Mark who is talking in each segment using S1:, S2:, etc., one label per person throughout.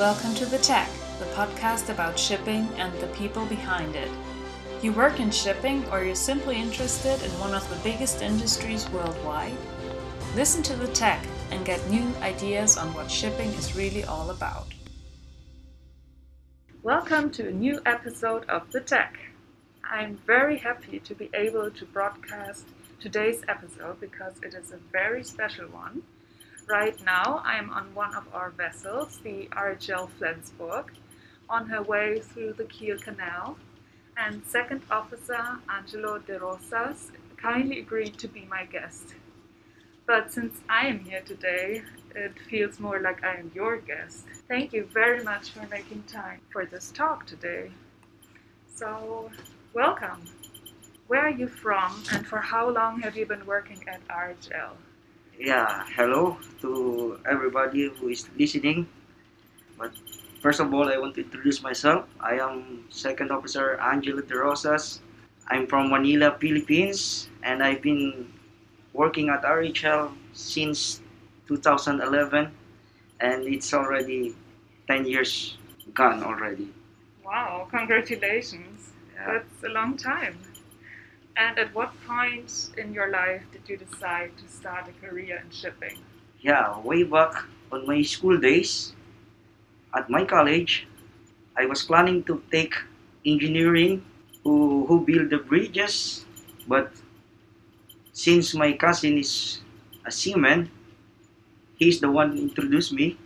S1: Welcome to The Tech, the podcast about shipping and the people behind it. You work in shipping or you're simply interested in one of the biggest industries worldwide? Listen to The Tech and get new ideas on what shipping is really all about. Welcome to a new episode of The Tech. I'm very happy to be able to broadcast today's episode because it is a very special one. Right now, I'm on one of our vessels, the RHL Flensburg, on her way through the Kiel Canal, and Second Officer Angelo De Rosas kindly agreed to be my guest. But since I am here today, it feels more like I am your guest. Thank you very much for making time for this talk today. So, welcome. Where are you from, and for how long have you been working at RHL?
S2: Yeah, hello to everybody who is listening. But first of all, I want to introduce myself. I am Second Officer Angelo De Rosas. I'm from Manila, Philippines, and I've been working at RHL since 2011, and it's already 10 years gone already.
S1: Wow, congratulations.
S2: Yeah.
S1: That's a long time. And at what point in your life did you decide to start a career in shipping?
S2: Yeah, way back on my school days at my college, I was planning to take engineering who, who build the bridges, but since my cousin is a seaman, he's the one who introduced me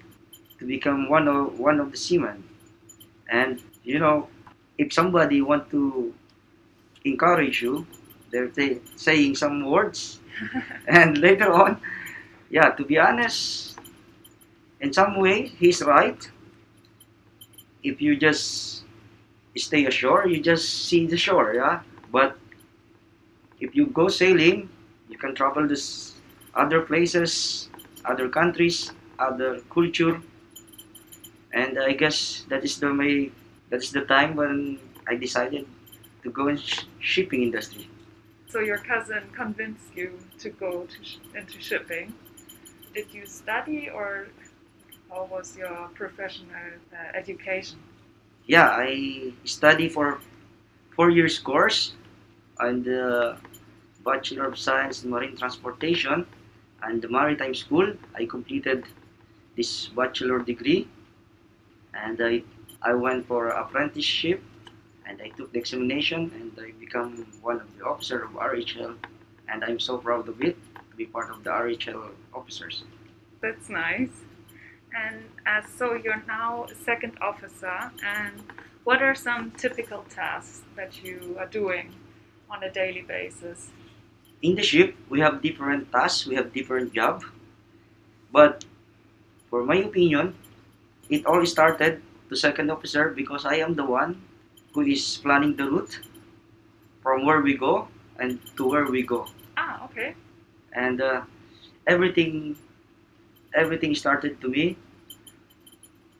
S2: to become one of one of the seamen. And you know, if somebody want to encourage you, they're say, saying some words, and later on, yeah, to be honest, in some way he's right. If you just stay ashore, you just see the shore, yeah. But if you go sailing, you can travel this other places, other countries, other culture, and I guess that is the way. That is the time when I decided to go in sh- shipping industry.
S1: So your cousin convinced you to go to sh- into shipping. Did you study or how was your professional uh, education?
S2: Yeah, I study for four years course and the Bachelor of Science in Marine Transportation and the Maritime School. I completed this bachelor degree and I, I went for apprenticeship and I took the examination and I become one of the officer of RHL and I'm so proud of it to be part of the RHL officers.
S1: That's nice. And as so you're now a second officer and what are some typical tasks that you are doing on a daily basis?
S2: in the ship we have different tasks we have different job but for my opinion it all started to second officer because i am the one who is planning the route from where we go and to where we go.
S1: Ah, okay.
S2: and uh, everything everything started to me.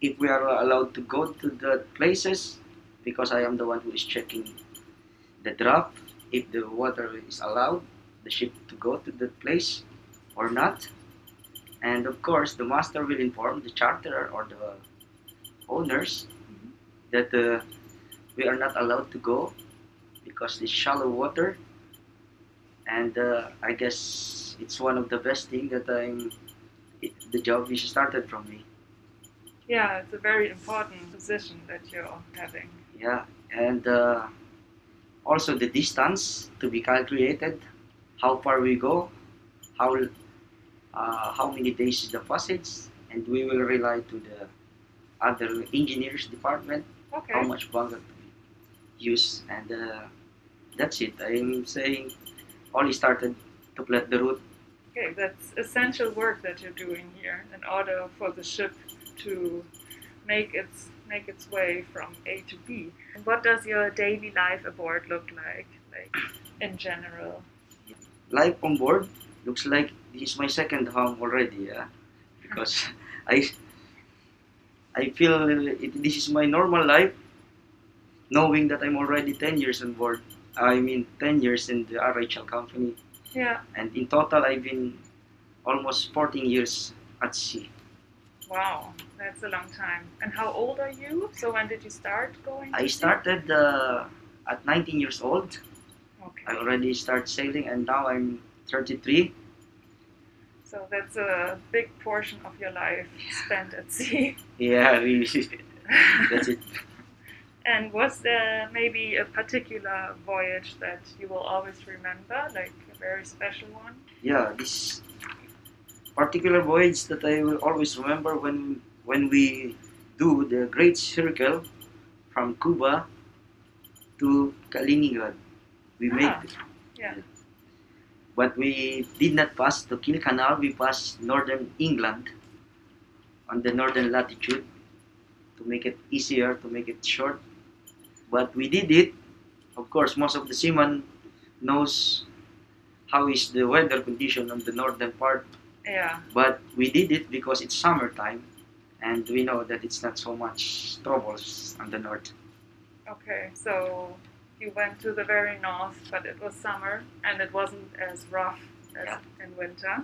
S2: If we are allowed to go to the places because i am the one who is checking the draft if the water is allowed the ship to go to the place or not. And of course the master will inform the charterer or the owners that uh, we are not allowed to go because it's shallow water and uh, i guess it's one of the best thing that i'm it, the job is started from me
S1: Yeah, it's a very important position that you're having.
S2: yeah and uh, also the distance to be calculated how far we go how uh, how many days is the passage and we will rely to the other engineers department
S1: Okay.
S2: how much bunker used and uh, that's it i'm saying only started to plant the route
S1: Okay, that's essential work that you're doing here in order for the ship to make its make its way from A to B. What does your daily life aboard look like, like in general?
S2: life on board looks like this is my second home already yeah because i i feel it, this is my normal life knowing that i'm already 10 years on board i mean 10 years in the rhl company
S1: Yeah,
S2: and in total i've been almost 14 years at sea
S1: Wow, that's a long time. And how old are you? So when did you start going?
S2: I started uh, at 19 years old.
S1: Okay.
S2: I already started sailing, and now I'm 33.
S1: So that's a big portion of your life spent at sea.
S2: Yeah, really. That's it.
S1: and was there maybe a particular voyage that you will always remember, like a very special one?
S2: Yeah, this particular voyage that I will always remember when when we do the Great Circle from Cuba to Kaliningrad. We
S1: Ah,
S2: made
S1: yeah.
S2: but we did not pass the Kiel Canal. We passed northern England on the northern latitude to make it easier, to make it short. But we did it. Of course, most of the seamen knows how is the weather condition on the northern part.
S1: Yeah.
S2: But we did it because it's summertime, and we know that it's not so much troubles on the north.
S1: Okay. So you went to the very north, but it was summer and it wasn't as rough as
S2: Yeah.
S1: in winter.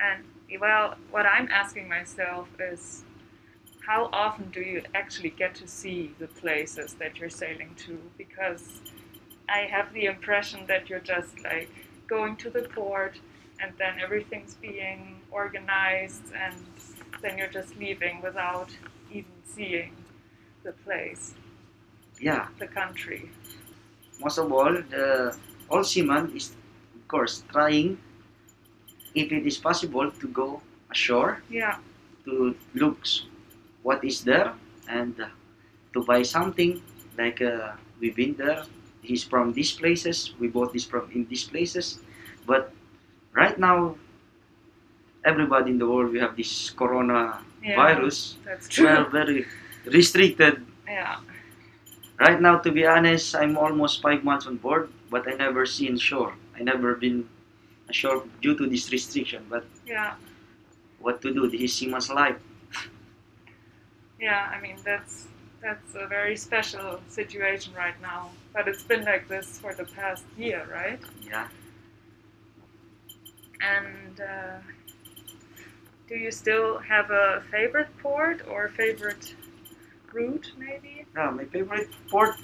S1: And well, what I'm asking myself is how often do you actually get to see the places that you're sailing to? Because I have the impression that you're just like going to the port and then everything's being organized and then you're just leaving without even seeing the place,
S2: Yeah,
S1: the country.
S2: most of all, the all seaman is, of course, trying, if it is possible, to go ashore
S1: Yeah,
S2: to look what is there and uh, to buy something. Like uh, we've been there. He's from these places. We bought this from in these places. But right now, everybody in the world we have this corona
S1: yeah,
S2: virus.
S1: That's
S2: We are very restricted
S1: Yeah,
S2: Right now, to be honest, I'm almost five months on board, but I never seen shore. I never been ashore due to this restriction. But
S1: yeah,
S2: what to do? This is life.
S1: Yeah. I mean, that's that's a very special situation right now. But it's been like this for the past year, right?
S2: Yeah.
S1: And uh, do you still have a favorite port or favorite route, maybe?
S2: Yeah, my favorite port.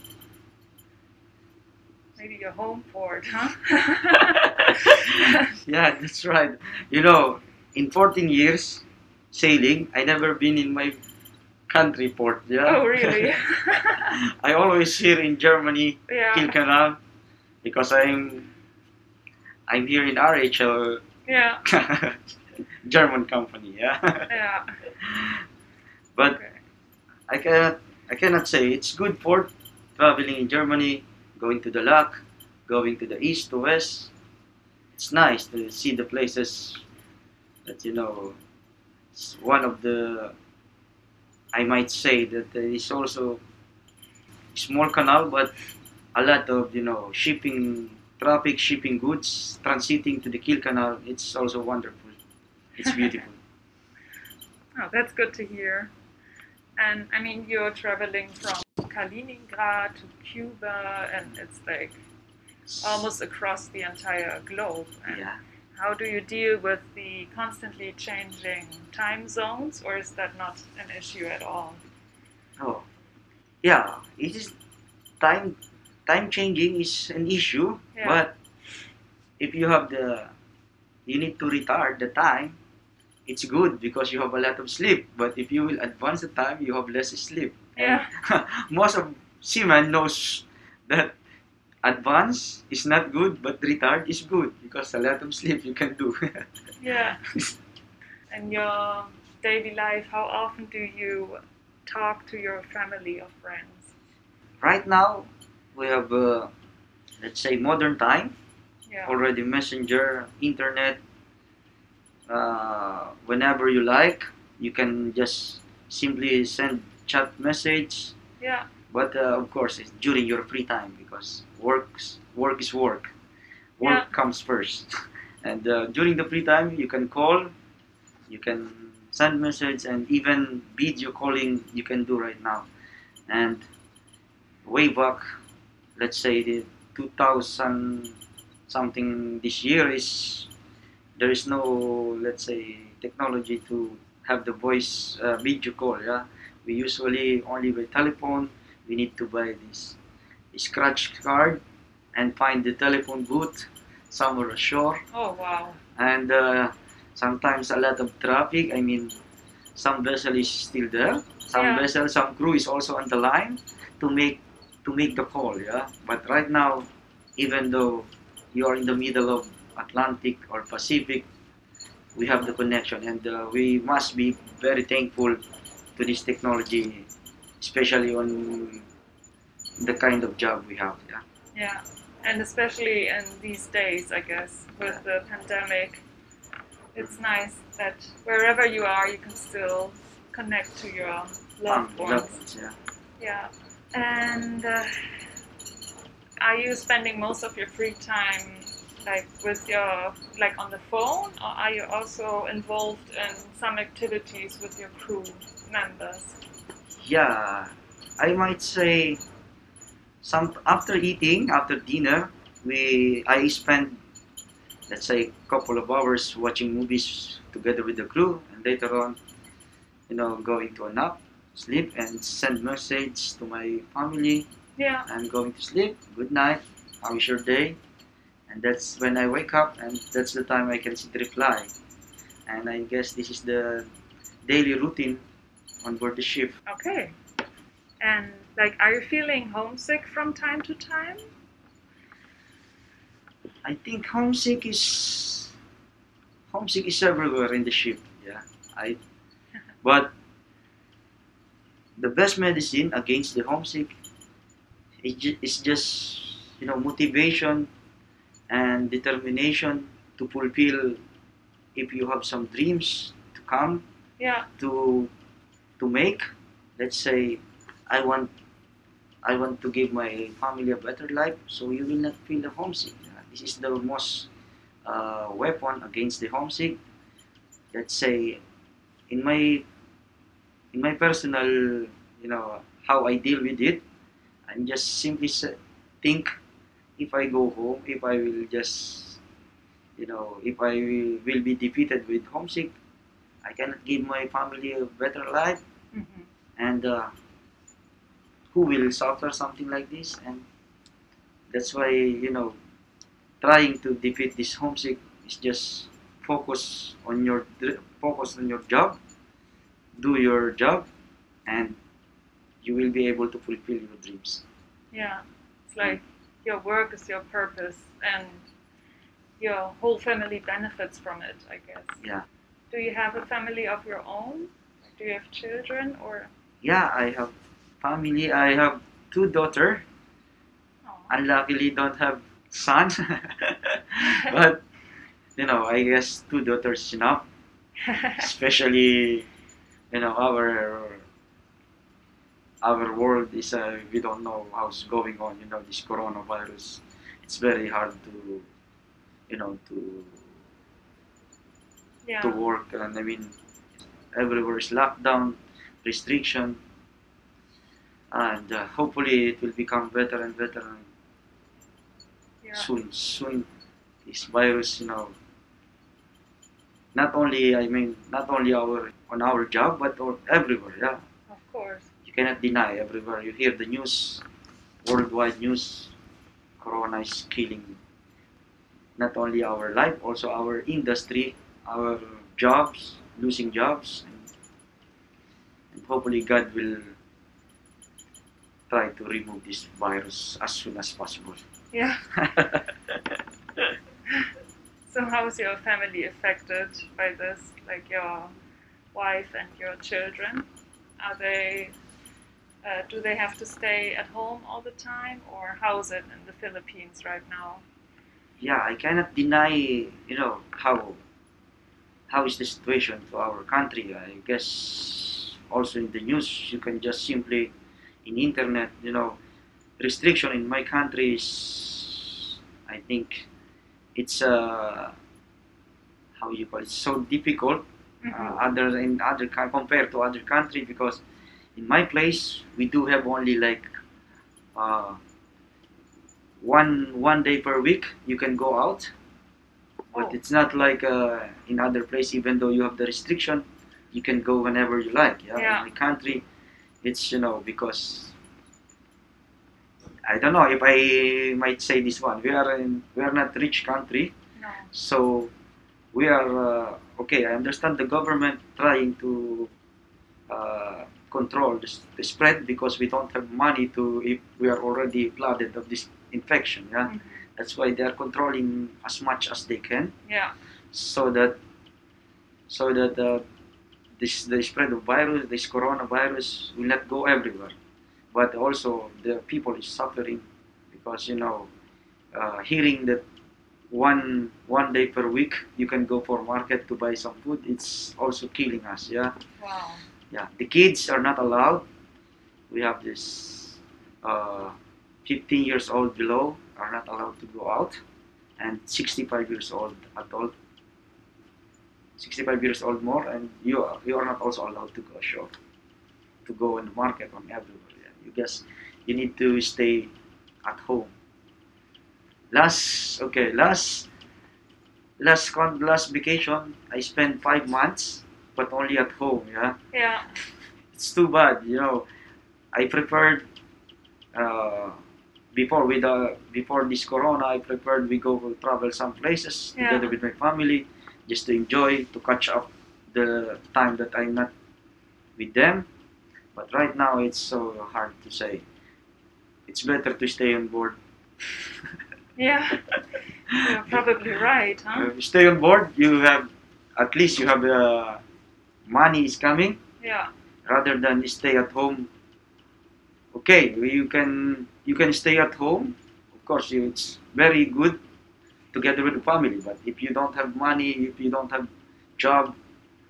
S1: Maybe your home port, huh?
S2: yeah, that's right. You know, in 14 years sailing, I never been in my country port. Yeah.
S1: oh, really?
S2: I always here in Germany,
S1: yeah,
S2: Kiel Canal, because I'm I'm here in RHL
S1: yeah,
S2: German company. Yeah.
S1: yeah.
S2: but
S1: Okay.
S2: I cannot I cannot say it's good for traveling in Germany, going to the lock, going to the east to west. It's nice to see the places that you know. It's one of the I might say that there is also small canal, but a lot of you know shipping traffic, shipping goods transiting to the Kiel Canal. It's also wonderful. It's beautiful.
S1: Oh, that's good to hear. And I mean, you're traveling from Kaliningrad to Cuba, and it's like almost across the entire globe. And
S2: yeah.
S1: How do you deal with the constantly changing time zones, or is that not an issue at all?
S2: Oh, yeah. It is time. Time changing is an issue,
S1: Yeah.
S2: but if you have the, you need to retard the time. It's good because you have a lot of sleep. But if you will advance the time, you have less sleep.
S1: Yeah.
S2: Most of seamen knows that advance is not good, but retard is good because a lot of sleep you can do.
S1: Yeah. And your daily life, how often do you talk to your family or friends?
S2: right now, we have, uh, let's say, modern time.
S1: Yeah.
S2: already messenger internet uh, whenever you like you can just simply send chat message
S1: Yeah.
S2: But uh, of course it's during your free time because works work is work work
S1: Yeah.
S2: comes first and uh, during the free time you can call you can send message and even video calling you can do right now and way back let's say the 2000 something this year is there is no let's say technology to have the voice uh, video call. Yeah, we usually only by telephone. We need to buy this scratch card and find the telephone booth somewhere ashore.
S1: Oh wow.
S2: And uh, sometimes a lot of traffic. I mean, some vessel is still there. Some
S1: Yeah.
S2: vessel, some crew is also on the line to make to make the call. Yeah, but right now, even though you are in the middle of Atlantic or Pacific, we have the connection, and uh, we must be very thankful to this technology, especially on the kind of job we have. Yeah.
S1: Yeah. And especially in these days, I guess, with the pandemic, it's nice that wherever you are, you can still connect to your loved
S2: Um,
S1: ones.
S2: loved ones, yeah.
S1: Yeah. And uh, are you spending most of your free time like with your like on the phone or are you also involved in some activities with your crew members?
S2: Yeah, I might say some after eating, after dinner, we I spend let's say a couple of hours watching movies together with the crew, and later on, you know, going to a nap, sleep, and send message to my family.
S1: Yeah.
S2: I'm going to sleep. Good night. How is your day? And that's when I wake up, and that's the time I can see the reply. And I guess this is the daily routine on board the ship.
S1: Okay. And like are you feeling homesick from time to time?
S2: I think homesick is homesick is everywhere in the ship. Yeah, I. But the best medicine against the homesick is ju- is just you know motivation and determination to fulfill. If you have some dreams to come
S1: Yeah.
S2: to to make, let's say, I want I want to give my family a better life, so you will not feel the homesick. Uh, This is the most uh, weapon against the homesick. Let's say, in my in my personal, you know, how I deal with it, I'm just simply think if I go home, if I will just, you know, if I will be defeated with homesick, I cannot give my family a better life,
S1: hmm
S2: and uh, who will suffer something like this? And that's why you know, trying to defeat this homesick is just focus on your focus on your job, do your job, and you will be able to fulfill your dreams.
S1: Yeah. It's like your work is your purpose and your whole family benefits from it, I guess.
S2: Yeah.
S1: Do you have a family of your own? Do you have children or
S2: Yeah, I have family. I have two daughter.
S1: oh.
S2: Unluckily, don't have son, but you know, I guess two daughters enough. especially you know our our world is uh, we don't know how's going on you know this coronavirus it's very hard to you know to
S1: yeah.
S2: to work and i mean everywhere is lockdown restriction and uh, hopefully it will become better and better and
S1: yeah.
S2: soon soon this virus you know not only i mean not only our on our job but or everywhere yeah
S1: Of course.
S2: you cannot deny everywhere you hear the news worldwide news corona is killing not only our life also our industry our jobs losing jobs and, and hopefully god will try to remove this virus as soon as possible
S1: Yeah. So how's your family affected by this? Like your wife and your children? Are they uh, do they have to stay at home all the time or how is it in the Philippines right now?
S2: yeah, I cannot deny, you know, how how is the situation to our country. I guess also in the news you can just simply in internet, you know, restriction in my country is, I think, it's uh, how you call it, so difficult uh, other in other compared to other country because in my place we do have only like uh, one one day per week you can go out but
S1: Oh.
S2: it's not like uh, in other place even though you have the restriction you can go whenever you like. Yeah.
S1: Yeah.
S2: In my country, it's you know because I don't know if I might say this one. We are in we are not rich country,
S1: No.
S2: so we are uh, okay. I understand the government trying to uh, control the, the spread because we don't have money to if we are already flooded of this infection. Yeah,
S1: Mhm.
S2: That's why they are controlling as much as they can
S1: Yeah.
S2: so that so that uh, this the spread of virus, this coronavirus, will not go everywhere. But also the people is suffering because you know, uh, hearing that one one day per week you can go for market to buy some food, it's also killing us. Yeah,
S1: Wow.
S2: yeah. The kids are not allowed. We have this uh, 15 years old below are not allowed to go out, and 65 years old adult 65 years old more and you are, you are not also allowed to go shop to go in the market on everywhere yeah. you guess you need to stay at home last okay last last con last vacation i spent five months but only at home yeah
S1: Yeah.
S2: it's too bad you know i preferred uh, before with uh, before this corona i preferred we go travel some places
S1: Yeah.
S2: together with my family just to enjoy to catch up the time that i'm not with them but right now it's so hard to say it's better to stay on board
S1: Yeah. You're probably right, huh?
S2: Uh, stay on board you have at least you have uh, money is coming
S1: Yeah.
S2: rather than stay at home. Okay, you can you can stay at home. Of course, you, it's very good together with the family. But if you don't have money, if you don't have job,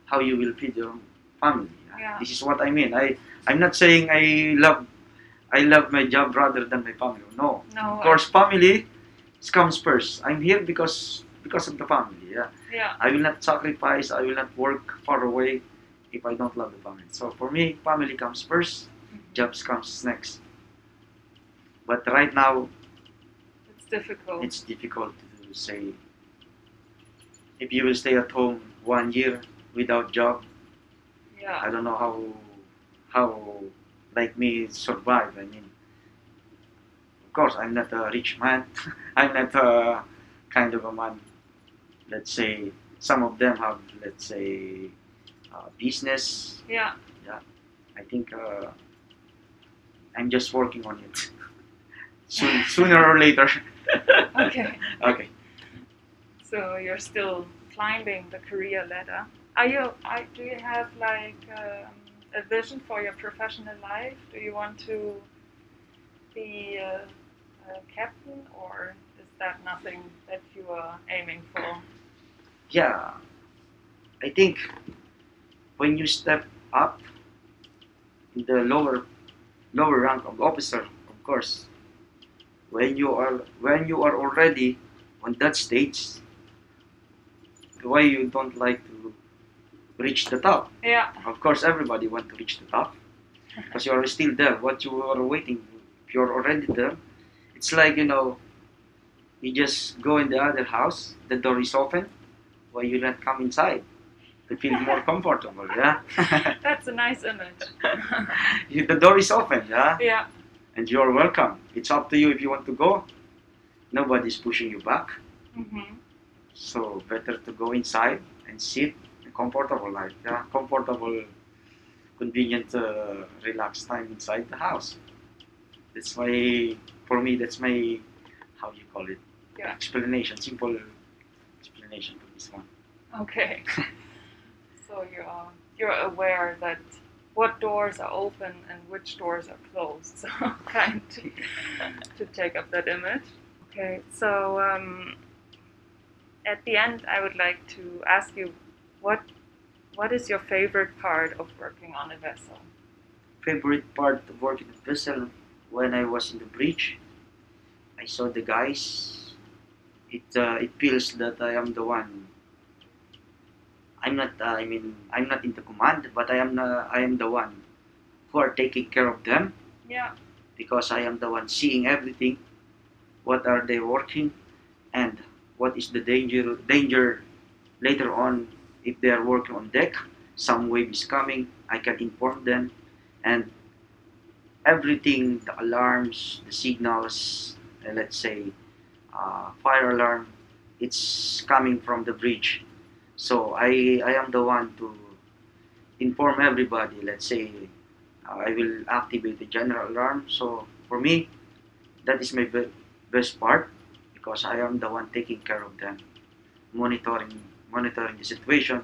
S2: how you will feed your family?
S1: Yeah.
S2: This is what I mean. I I'm not saying I love I love my job rather than my family. No,
S1: No.
S2: of course, family comes first. I'm here because because of the family. Yeah.
S1: Yeah.
S2: I will not sacrifice, I will not work far away if I don't love the family. So for me, family comes first, mm-hmm. jobs comes next. But right now,
S1: It's difficult.
S2: it's difficult to say if you will stay at home one year without job.
S1: yeah.
S2: I don't know how how like me survive. I mean, of course, I'm not a rich man. I'm not a kind of a man. Let's say some of them have, let's say, uh, business.
S1: Yeah.
S2: I think uh, I'm just working on it. Soon, sooner or later.
S1: Okay.
S2: okay.
S1: So you're still climbing the career ladder. Are you? I, do you have like um, a vision for your professional life? Do you want to be a, a captain, or is that nothing that you are aiming for?
S2: Yeah. I think when you step up in the lower lower rank of officer, of course, when you are when you are already on that stage, why you don't like to reach the top?
S1: Yeah.
S2: Of course, everybody want to reach the top because you are still there. What you are waiting, if you're already there, it's like you know, you just go in the other house, the door is open, why you not come inside to feel more comfortable? Yeah,
S1: That's a nice image.
S2: The door is open, yeah,
S1: yeah.
S2: And you're welcome. It's up to you if you want to go. Nobody's pushing you back,
S1: hmm
S2: so better to go inside and sit a comfortable life, yeah, comfortable, convenient, uh, relaxed time inside the house. That's my, for me, that's my, how you call it,
S1: Yeah.
S2: explanation, simple explanation to this one.
S1: Okay. so you're you're aware that what doors are open and which doors are closed. So kind to, to take up that image. Okay. So um, at the end, I would like to ask you what what is your favorite part of working on a vessel?
S2: favorite part of working on a vessel when I was in the bridge. I saw the guys. It uh, it feels that I am the one. I'm not. Uh, I mean, I'm not in the command, but I am. Uh, I am the one who are taking care of them
S1: Yeah.
S2: because I am the one seeing everything. What are they working, and what is the danger? Danger later on if they are working on deck some wave is coming, I can inform them, and everything, the alarms, the signals, uh, let's say uh, fire alarm, it's coming from the bridge. So I, I am the one to inform everybody. Let's say uh, I will activate the general alarm. So for me, that is my be- best part because I am the one taking care of them, monitoring monitoring the situation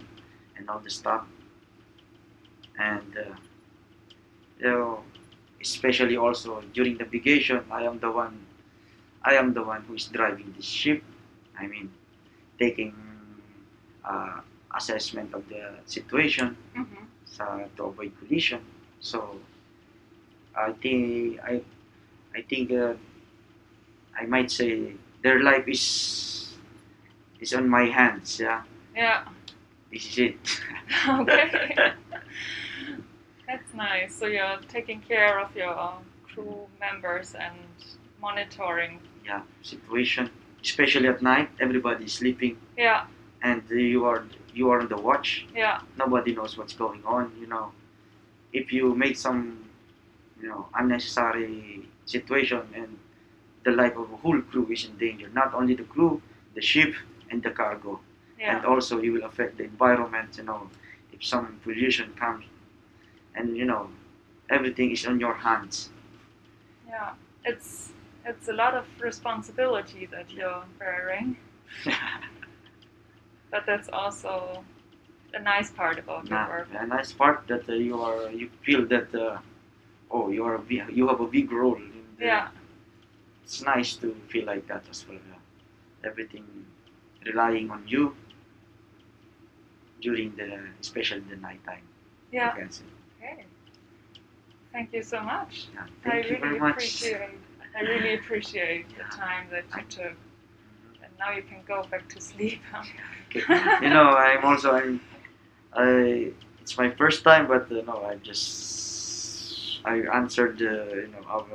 S2: and all the stuff. And uh, you know, especially also during navigation, I am the one I am the one who is driving this ship. I mean, taking uh, assessment of the situation
S1: Mhm.
S2: sa to avoid collision. So I think I I think uh, I might say their life is is on my hands. Yeah,
S1: Yeah.
S2: this is it.
S1: Okay. That's nice. So you're taking care of your crew members and monitoring.
S2: yeah, situation, especially at night. Everybody is sleeping,
S1: Yeah.
S2: And you are you are on the watch.
S1: Yeah.
S2: Nobody knows what's going on. You know, if you make some you know unnecessary situation and the life of a whole crew is in danger. Not only the crew, the ship, and the cargo.
S1: Yeah.
S2: and also you will affect the environment you know if some pollution comes and you know everything is on your hands
S1: Yeah. It's it's a lot of responsibility that you're bearing, but that's also a nice part about your work.
S2: a nice part that uh, you are you feel that uh, oh you are big, you have a big role in the,
S1: Yeah.
S2: it's nice to feel like that as well yeah. everything relying on you during the especially the night time
S1: Yeah.
S2: I.
S1: Okay. Thank you so much.
S2: Yeah,
S1: I
S2: thank you
S1: really
S2: very much
S1: appreciate. I really appreciate the time that you took, now you can go back to sleep.
S2: you know, I'm also I'm, I it's my first time, but uh, no, I just I answered uh, you know our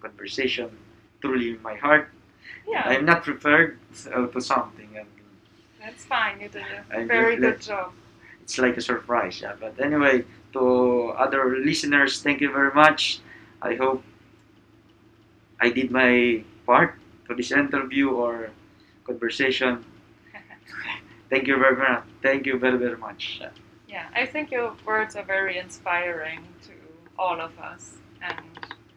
S2: conversation truly in my heart.
S1: yeah,
S2: I'm not prepared uh, to something, and
S1: that's fine. You did a very good job.
S2: it's like a surprise. Yeah, but anyway, to other listeners, thank you very much. I hope I did my part to this interview or conversation. Thank you very much. Thank you very very much.
S1: Yeah, I think your words are very inspiring to all of us, and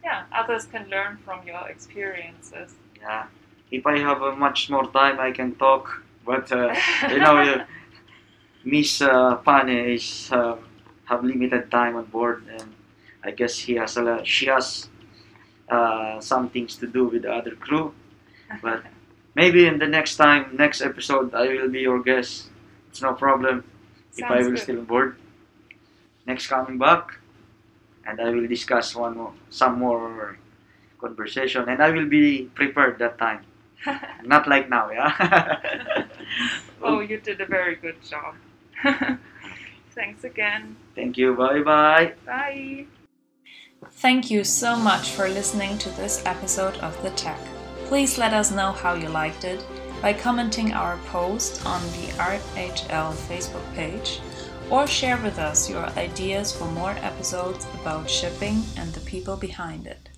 S1: yeah, others can learn from your experiences.
S2: Yeah. If I have uh, much more time, I can talk. But uh, you know, uh, Miss uh, Pane is uh, have limited time on board, and I guess he has a she has uh, some things to do with the other crew. But maybe in the next time, next episode, I will be your guest. It's no problem if I will
S1: good.
S2: still on board. Next coming back, and I will discuss one more, some more conversation, and I will be prepared that time. Not like now, yeah.
S1: oh, you did a very good job. Thanks again.
S2: Thank you. Bye bye.
S1: Bye. Thank you so much for listening to this episode of The Tech. Please let us know how you liked it by commenting our post on the RHL Facebook page or share with us your ideas for more episodes about shipping and the people behind it.